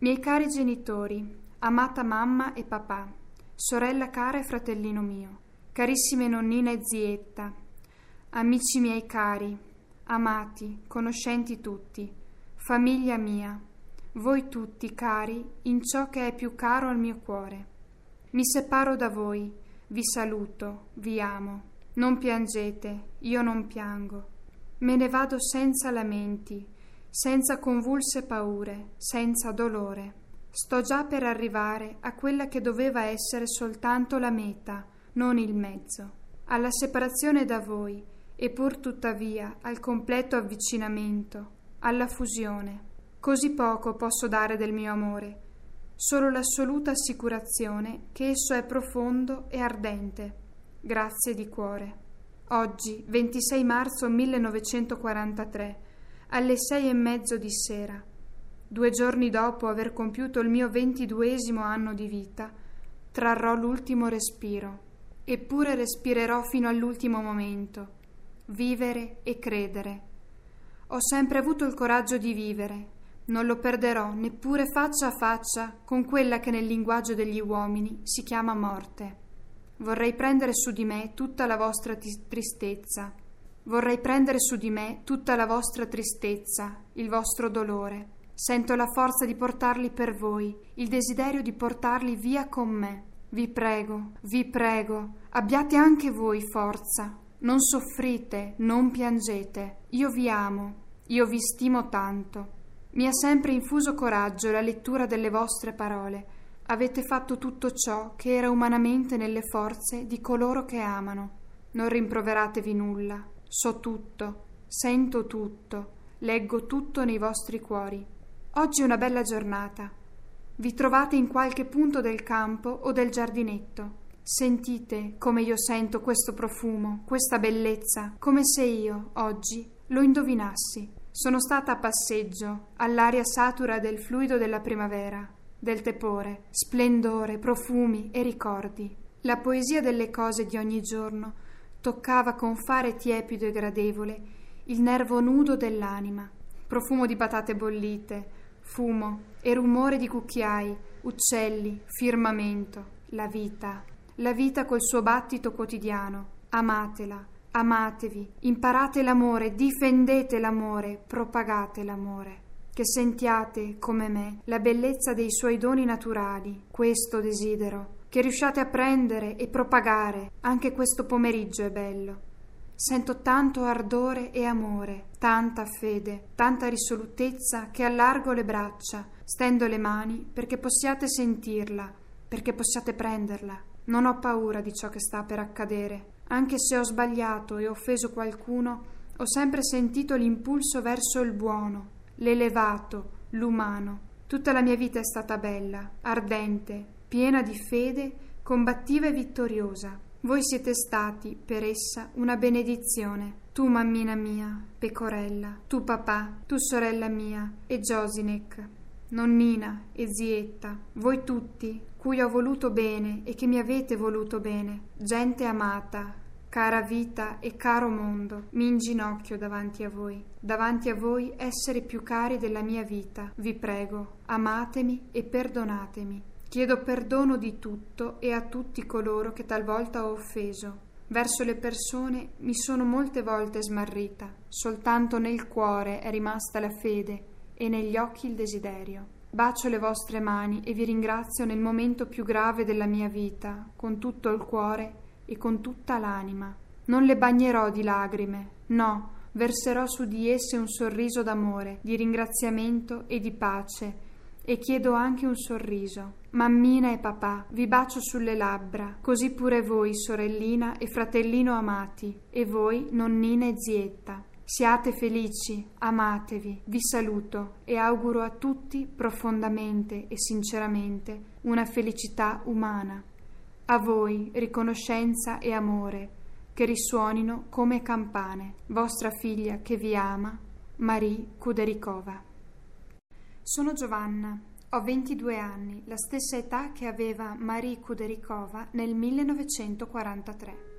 Miei cari genitori, amata mamma e papà, sorella cara e fratellino mio, carissime nonnina e zietta, amici miei cari, amati, conoscenti tutti, famiglia mia, voi tutti cari in ciò che è più caro al mio cuore. Mi separo da voi, vi saluto, vi amo. Non piangete, io non piango. Me ne vado senza lamenti, senza convulse paure, senza dolore. Sto già per arrivare a quella che doveva essere soltanto la meta, non il mezzo, alla separazione da voi e pur tuttavia al completo avvicinamento, alla fusione. Così poco posso dare del mio amore, solo l'assoluta assicurazione che esso è profondo e ardente. Grazie di cuore. Oggi, 26 marzo 1943, alle sei e mezzo di sera, due giorni dopo aver compiuto il mio ventiduesimo anno di vita, trarrò l'ultimo respiro, eppure respirerò fino all'ultimo momento. Vivere e credere. Ho sempre avuto il coraggio di vivere, non lo perderò neppure faccia a faccia con quella che nel linguaggio degli uomini si chiama morte. Vorrei prendere su di me tutta la vostra t- tristezza. Vorrei prendere su di me tutta la vostra tristezza, il vostro dolore. Sento la forza di portarli per voi, il desiderio di portarli via con me. Vi prego, vi prego, abbiate anche voi forza. Non soffrite, non piangete. Io vi amo, io vi stimo tanto. Mi ha sempre infuso coraggio la lettura delle vostre parole. Avete fatto tutto ciò che era umanamente nelle forze di coloro che amano. Non rimproveratevi nulla. So tutto, sento tutto, leggo tutto nei vostri cuori. Oggi è una bella giornata. Vi trovate in qualche punto del campo o del giardinetto. Sentite come io sento questo profumo, questa bellezza, come se io, oggi, lo indovinassi. Sono stata a passeggio, all'aria satura del fluido della primavera, del tepore, splendore, profumi e ricordi. La poesia delle cose di ogni giorno toccava con fare tiepido e gradevole il nervo nudo dell'anima. Profumo di patate bollite, fumo e rumore di cucchiai, uccelli, firmamento, la vita. La vita col suo battito quotidiano. Amatela, Amatevi, imparate l'amore, difendete l'amore, propagate l'amore. Che sentiate, come me, la bellezza dei suoi doni naturali, questo desidero. Che riusciate a prendere e propagare, anche questo pomeriggio è bello. Sento tanto ardore e amore, tanta fede, tanta risolutezza che allargo le braccia, stendo le mani perché possiate sentirla, perché possiate prenderla. Non ho paura di ciò che sta per accadere. Anche se ho sbagliato e offeso qualcuno, ho sempre sentito l'impulso verso il buono, l'elevato, l'umano. Tutta la mia vita è stata bella, ardente, piena di fede, combattiva e vittoriosa. Voi siete stati, per essa, una benedizione. Tu, mammina mia, pecorella, tu, papà, tu, sorella mia, e Josinek, nonnina e zietta, voi tutti, cui ho voluto bene e che mi avete voluto bene, gente amata, cara vita e caro mondo, mi inginocchio davanti a voi, davanti a voi essere più cari della mia vita, vi prego, amatemi e perdonatemi. Chiedo perdono di tutto e a tutti coloro che talvolta ho offeso. Verso le persone mi sono molte volte smarrita, soltanto nel cuore è rimasta la fede e negli occhi il desiderio. Bacio le vostre mani e vi ringrazio nel momento più grave della mia vita, con tutto il cuore e con tutta l'anima. Non le bagnerò di lagrime, no, verserò su di esse un sorriso d'amore, di ringraziamento e di pace, e chiedo anche un sorriso. Mammina e papà, vi bacio sulle labbra, così pure voi, sorellina e fratellino amati, e voi, nonnina e zietta. Siate felici, amatevi, vi saluto e auguro a tutti profondamente e sinceramente una felicità umana. A voi riconoscenza e amore che risuonino come campane. Vostra figlia che vi ama, Marie Kuderikova. Sono Giovanna, ho 22 anni, la stessa età che aveva Marie Kuderikova nel 1943.